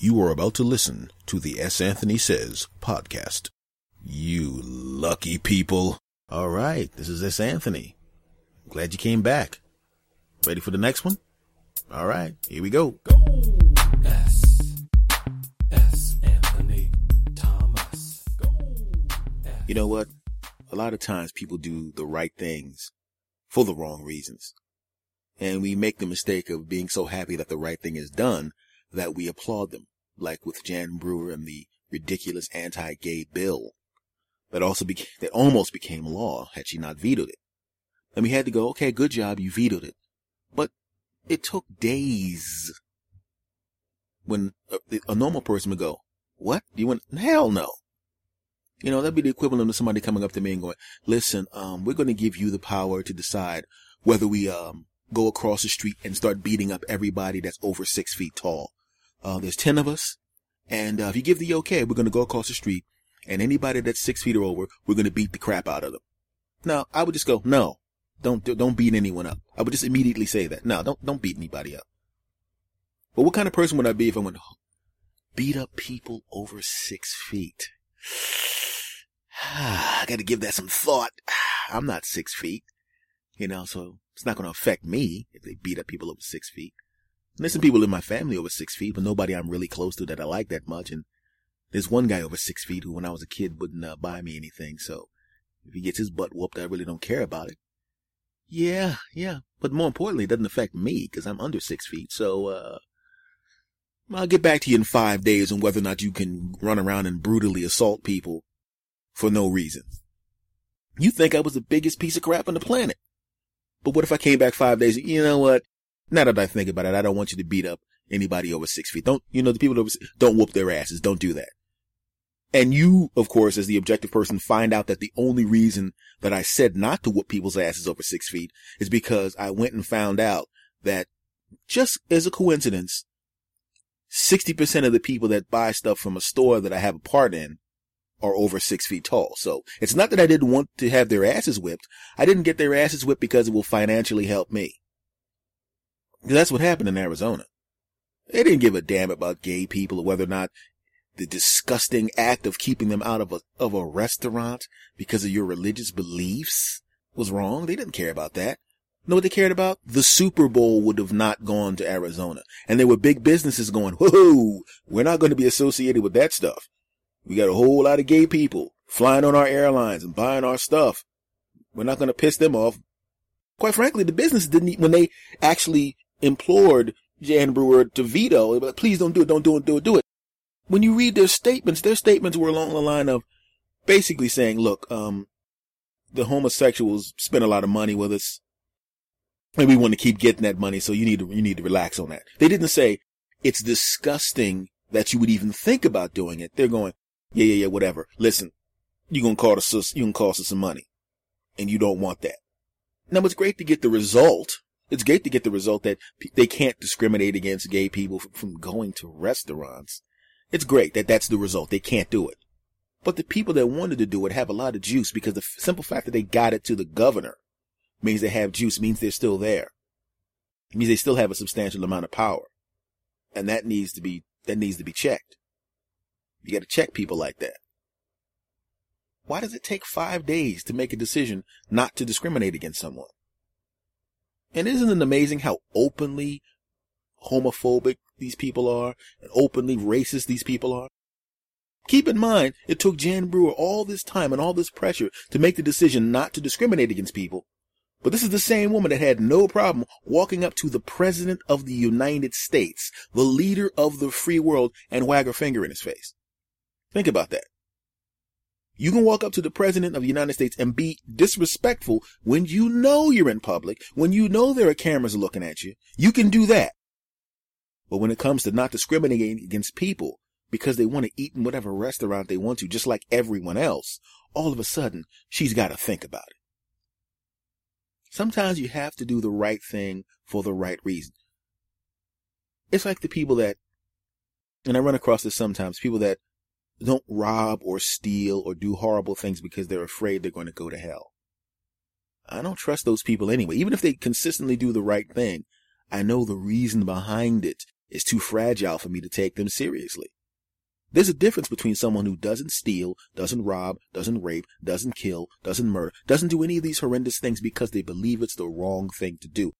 You are about to listen to the S. Anthony Says podcast. You lucky people. All right, this is S. Anthony. Glad you came back. Ready for the next one? All right, here we go. Go. S. S. Anthony Thomas. Go. S. You know what? A lot of times people do the right things for the wrong reasons. And we make the mistake of being so happy that the right thing is done that we applaud them, like with Jan Brewer and the ridiculous anti-gay bill that also became, that almost became law had she not vetoed it. And we had to go, okay, good job, you vetoed it. But it took days when a, a normal person would go, what? You went, hell no. You know, that'd be the equivalent of somebody coming up to me and going, listen, um, we're going to give you the power to decide whether we, um, go across the street and start beating up everybody that's over six feet tall. Uh, there's 10 of us. And uh, if you give the okay, we're going to go across the street and anybody that's six feet or over, we're going to beat the crap out of them. Now, I would just go, no, don't, don't beat anyone up. I would just immediately say that. No, don't, don't beat anybody up. But what kind of person would I be if I went, beat up people over six feet? I got to give that some thought. I'm not six feet, you know, so it's not going to affect me if they beat up people over six feet. There's some people in my family over six feet, but nobody I'm really close to that I like that much. And there's one guy over six feet who, when I was a kid, wouldn't uh, buy me anything. So if he gets his butt whooped, I really don't care about it. Yeah, yeah. But more importantly, it doesn't affect me because I'm under six feet. So, uh, I'll get back to you in five days on whether or not you can run around and brutally assault people for no reason. You think I was the biggest piece of crap on the planet. But what if I came back five days? You know what? Now that I think about it, I don't want you to beat up anybody over six feet. Don't, you know, the people over, don't whoop their asses. Don't do that. And you, of course, as the objective person, find out that the only reason that I said not to whoop people's asses over six feet is because I went and found out that just as a coincidence, 60% of the people that buy stuff from a store that I have a part in are over six feet tall. So it's not that I didn't want to have their asses whipped. I didn't get their asses whipped because it will financially help me. That's what happened in Arizona. They didn't give a damn about gay people or whether or not the disgusting act of keeping them out of a, of a restaurant because of your religious beliefs was wrong. They didn't care about that. Know what they cared about? The Super Bowl would have not gone to Arizona. And there were big businesses going, whoa, we're not going to be associated with that stuff. We got a whole lot of gay people flying on our airlines and buying our stuff. We're not going to piss them off. Quite frankly, the business didn't, when they actually implored Jan Brewer to veto, like, please don't do it, don't do it, do it, do it. When you read their statements, their statements were along the line of basically saying, look, um, the homosexuals spend a lot of money with us and we want to keep getting that money. So you need to, you need to relax on that. They didn't say it's disgusting that you would even think about doing it. They're going, yeah, yeah, yeah, whatever. Listen, you're going to cost us, you can cost us some money and you don't want that. Now it's great to get the result. It's great to get the result that they can't discriminate against gay people from going to restaurants. It's great that that's the result. They can't do it. But the people that wanted to do it have a lot of juice because the simple fact that they got it to the governor means they have juice, means they're still there. It means they still have a substantial amount of power. And that needs to be, that needs to be checked. You got to check people like that. Why does it take five days to make a decision not to discriminate against someone? And isn't it amazing how openly homophobic these people are and openly racist these people are? Keep in mind, it took Jan Brewer all this time and all this pressure to make the decision not to discriminate against people. But this is the same woman that had no problem walking up to the President of the United States, the leader of the free world, and wag her finger in his face. Think about that. You can walk up to the president of the United States and be disrespectful when you know you're in public, when you know there are cameras looking at you. You can do that. But when it comes to not discriminating against people because they want to eat in whatever restaurant they want to, just like everyone else, all of a sudden she's got to think about it. Sometimes you have to do the right thing for the right reason. It's like the people that, and I run across this sometimes, people that don't rob or steal or do horrible things because they're afraid they're going to go to hell. I don't trust those people anyway. Even if they consistently do the right thing, I know the reason behind it is too fragile for me to take them seriously. There's a difference between someone who doesn't steal, doesn't rob, doesn't rape, doesn't kill, doesn't murder, doesn't do any of these horrendous things because they believe it's the wrong thing to do.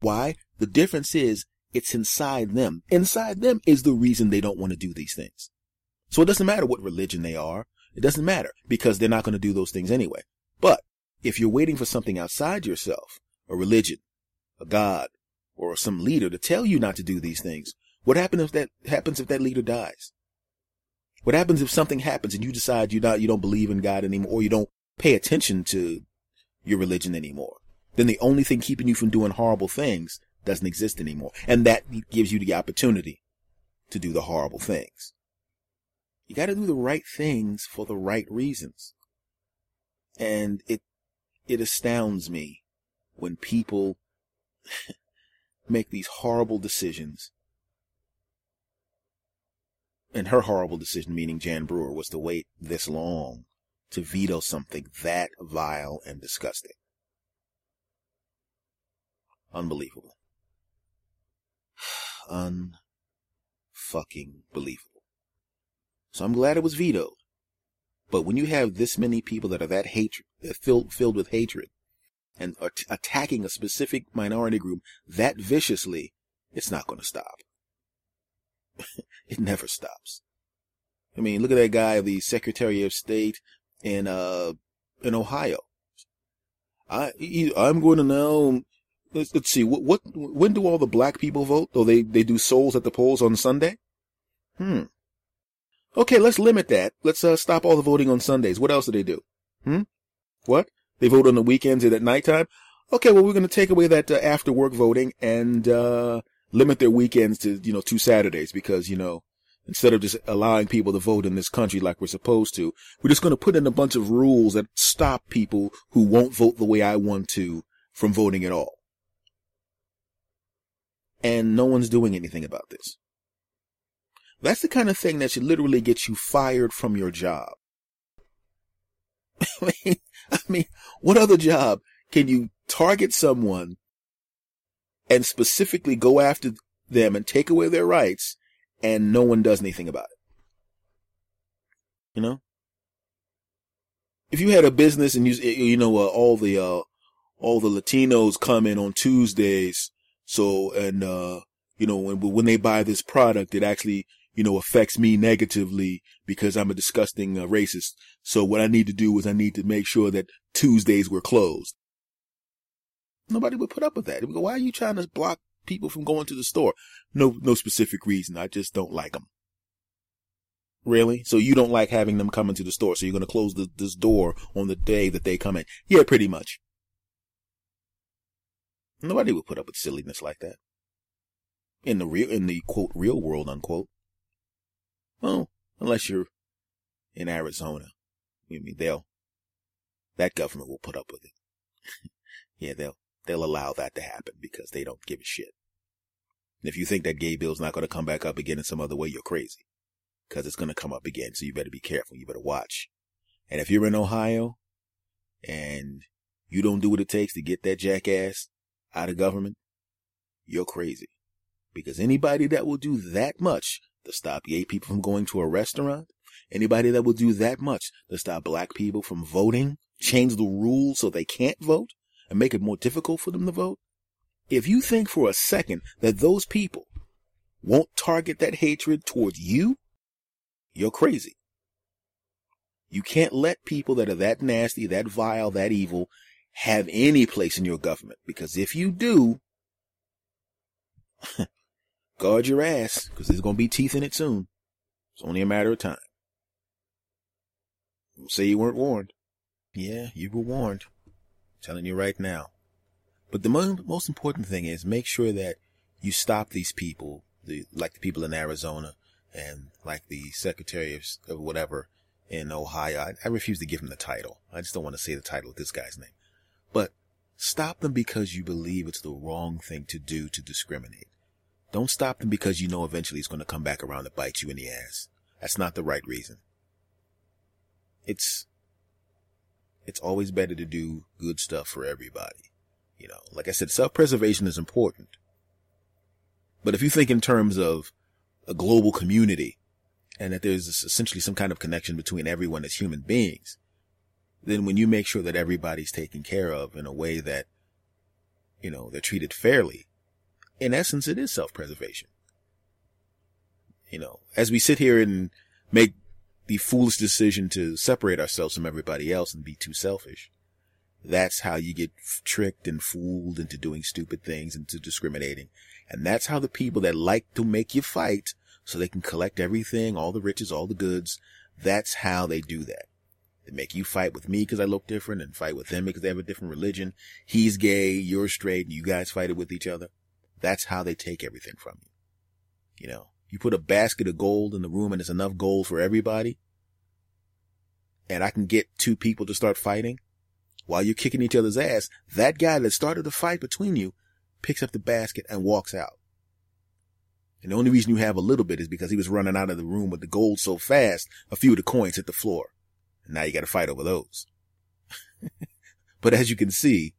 Why? The difference is it's inside them. Inside them is the reason they don't want to do these things. So it doesn't matter what religion they are. It doesn't matter because they're not going to do those things anyway. But if you're waiting for something outside yourself, a religion, a God, or some leader to tell you not to do these things, what happens if that happens if that leader dies? What happens if something happens and you decide you not you don't believe in God anymore or you don't pay attention to your religion anymore? Then the only thing keeping you from doing horrible things doesn't exist anymore. And that gives you the opportunity to do the horrible things. You got to do the right things for the right reasons. And it, it astounds me when people make these horrible decisions. And her horrible decision, meaning Jan Brewer, was to wait this long to veto something that vile and disgusting. Unbelievable. Unfucking believable. So I'm glad it was vetoed. But when you have this many people that are that hatred, that filled, filled with hatred, and are t- attacking a specific minority group that viciously, it's not going to stop. it never stops. I mean, look at that guy, the Secretary of State in uh in Ohio. I I'm going to now let's, let's see what what when do all the black people vote? Though they they do souls at the polls on Sunday. Hmm. Okay, let's limit that. Let's uh, stop all the voting on Sundays. What else do they do? Hmm. What? They vote on the weekends and at nighttime. Okay, well we're going to take away that uh, after work voting and uh, limit their weekends to you know two Saturdays because you know instead of just allowing people to vote in this country like we're supposed to, we're just going to put in a bunch of rules that stop people who won't vote the way I want to from voting at all and no one's doing anything about this. That's the kind of thing that should literally get you fired from your job. I mean, I mean, what other job can you target someone and specifically go after them and take away their rights and no one does anything about it? You know? If you had a business and you, you know, uh, all the, uh, all the Latinos come in on Tuesdays so, and, uh, you know, when, when they buy this product, it actually, you know, affects me negatively because I'm a disgusting uh, racist. So what I need to do is I need to make sure that Tuesdays were closed. Nobody would put up with that. Why are you trying to block people from going to the store? No, no specific reason. I just don't like them. Really? So you don't like having them come into the store. So you're going to close the, this door on the day that they come in. Yeah, pretty much. Nobody would put up with silliness like that. In the real, in the quote, real world, unquote. Well, unless you're in Arizona. I mean, they'll, that government will put up with it. yeah, they'll, they'll allow that to happen because they don't give a shit. And if you think that gay bill's not going to come back up again in some other way, you're crazy. Cause it's going to come up again. So you better be careful. You better watch. And if you're in Ohio and you don't do what it takes to get that jackass out of government, you're crazy. Because anybody that will do that much to stop gay people from going to a restaurant, anybody that will do that much to stop black people from voting, change the rules so they can't vote, and make it more difficult for them to vote, if you think for a second that those people won't target that hatred towards you, you're crazy. You can't let people that are that nasty, that vile, that evil have any place in your government. Because if you do, guard your ass, because there's going to be teeth in it soon. It's only a matter of time. say you weren't warned. Yeah, you were warned. I'm telling you right now. But the mo- most important thing is make sure that you stop these people, the, like the people in Arizona and like the secretary of, of whatever in Ohio. I, I refuse to give him the title. I just don't want to say the title of this guy's name. But stop them because you believe it's the wrong thing to do to discriminate. Don't stop them because you know eventually it's going to come back around to bite you in the ass. That's not the right reason. It's, it's always better to do good stuff for everybody. You know, like I said, self-preservation is important. But if you think in terms of a global community and that there's essentially some kind of connection between everyone as human beings, then when you make sure that everybody's taken care of in a way that, you know, they're treated fairly, in essence, it is self-preservation. You know, as we sit here and make the foolish decision to separate ourselves from everybody else and be too selfish, that's how you get tricked and fooled into doing stupid things, into discriminating. And that's how the people that like to make you fight so they can collect everything, all the riches, all the goods, that's how they do that. They make you fight with me because I look different and fight with them because they have a different religion. He's gay, you're straight, and you guys fight it with each other. That's how they take everything from you. You know, you put a basket of gold in the room and it's enough gold for everybody. And I can get two people to start fighting while you're kicking each other's ass. That guy that started the fight between you picks up the basket and walks out. And the only reason you have a little bit is because he was running out of the room with the gold so fast, a few of the coins hit the floor. And now you got to fight over those. but as you can see,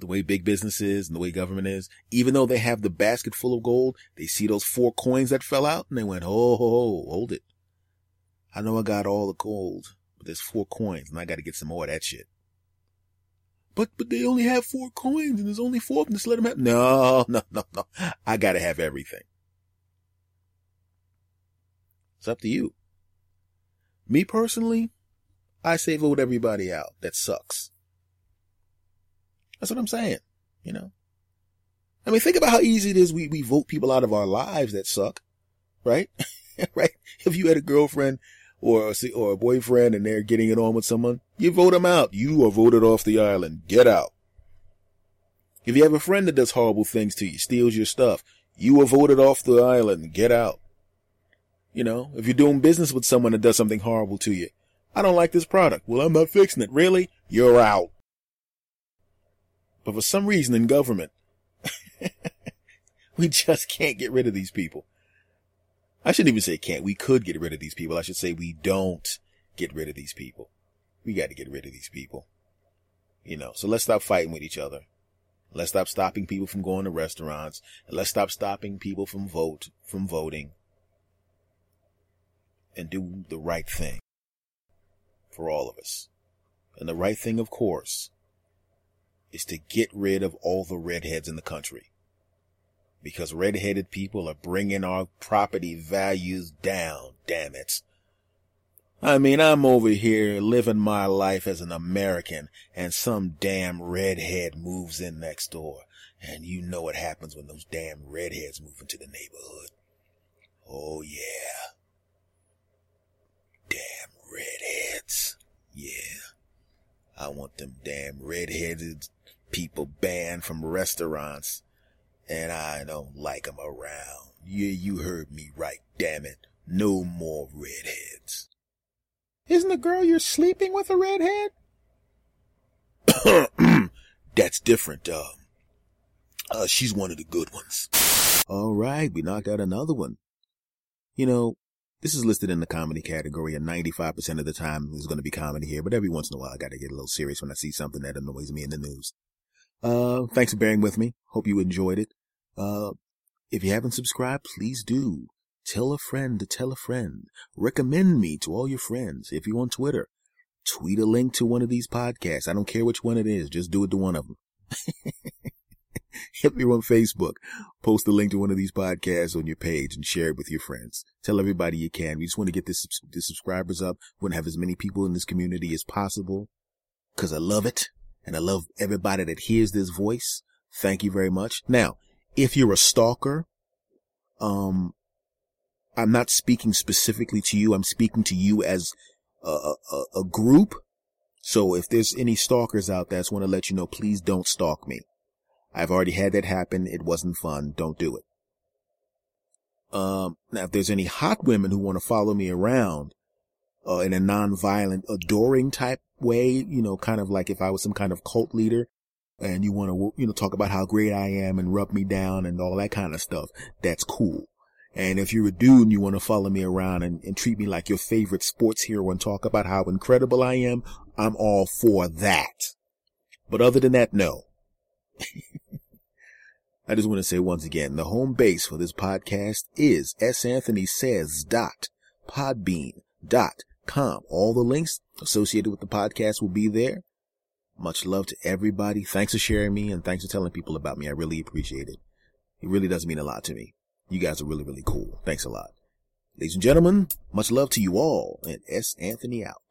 the way big business is and the way government is, even though they have the basket full of gold, they see those four coins that fell out and they went, oh, ho, ho, hold it. I know I got all the gold, but there's four coins and I got to get some more of that shit. But, but they only have four coins and there's only four of them. Just let them have. No, no, no, no. I got to have everything. It's up to you. Me personally, I say vote everybody out. That sucks. That's what I'm saying. You know, I mean, think about how easy it is. We, we vote people out of our lives that suck, right? right? If you had a girlfriend or a, or a boyfriend and they're getting it on with someone, you vote them out. You are voted off the island. Get out. If you have a friend that does horrible things to you, steals your stuff, you are voted off the island. Get out. You know, if you're doing business with someone that does something horrible to you, I don't like this product. Well, I'm not fixing it. Really? You're out. But for some reason in government, we just can't get rid of these people. I shouldn't even say can't. We could get rid of these people. I should say we don't get rid of these people. We got to get rid of these people. You know, so let's stop fighting with each other. Let's stop stopping people from going to restaurants. Let's stop stopping people from vote, from voting. And do the right thing for all of us. And the right thing, of course, is to get rid of all the redheads in the country. Because redheaded people are bringing our property values down, damn it. I mean, I'm over here living my life as an American and some damn redhead moves in next door. And you know what happens when those damn redheads move into the neighborhood. Oh yeah. Damn redheads. Yeah. I want them damn redheaded people banned from restaurants, and I don't like them around. Yeah, you heard me right, damn it. No more redheads. Isn't the girl you're sleeping with a redhead? That's different, uh, uh, she's one of the good ones. All right, we knocked out another one. You know, this is listed in the comedy category, and 95% of the time there's going to be comedy here, but every once in a while I got to get a little serious when I see something that annoys me in the news. Uh, thanks for bearing with me. Hope you enjoyed it. Uh, if you haven't subscribed, please do. Tell a friend to tell a friend. Recommend me to all your friends. If you're on Twitter, tweet a link to one of these podcasts. I don't care which one it is. Just do it to one of them. if you're on Facebook, post a link to one of these podcasts on your page and share it with your friends. Tell everybody you can. We just want to get this, the subscribers up. We want to have as many people in this community as possible because I love it and I love everybody that hears this voice. Thank you very much. Now, if you're a stalker, um, I'm not speaking specifically to you. I'm speaking to you as a, a, a group. So if there's any stalkers out there, I just want to let you know, please don't stalk me. I've already had that happen. It wasn't fun. Don't do it. Um, now if there's any hot women who want to follow me around, uh, in a non-violent, adoring type way, you know, kind of like if I was some kind of cult leader and you want to, you know, talk about how great I am and rub me down and all that kind of stuff, that's cool. And if you're a dude and you want to follow me around and, and treat me like your favorite sports hero and talk about how incredible I am, I'm all for that. But other than that, no. I just want to say once again, the home base for this podcast is santhonysays.podbean.com. All the links associated with the podcast will be there. Much love to everybody. Thanks for sharing me and thanks for telling people about me. I really appreciate it. It really does mean a lot to me. You guys are really, really cool. Thanks a lot. Ladies and gentlemen, much love to you all and S. Anthony out.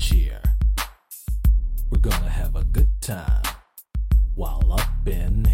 Cheer. We're gonna have a good time while up in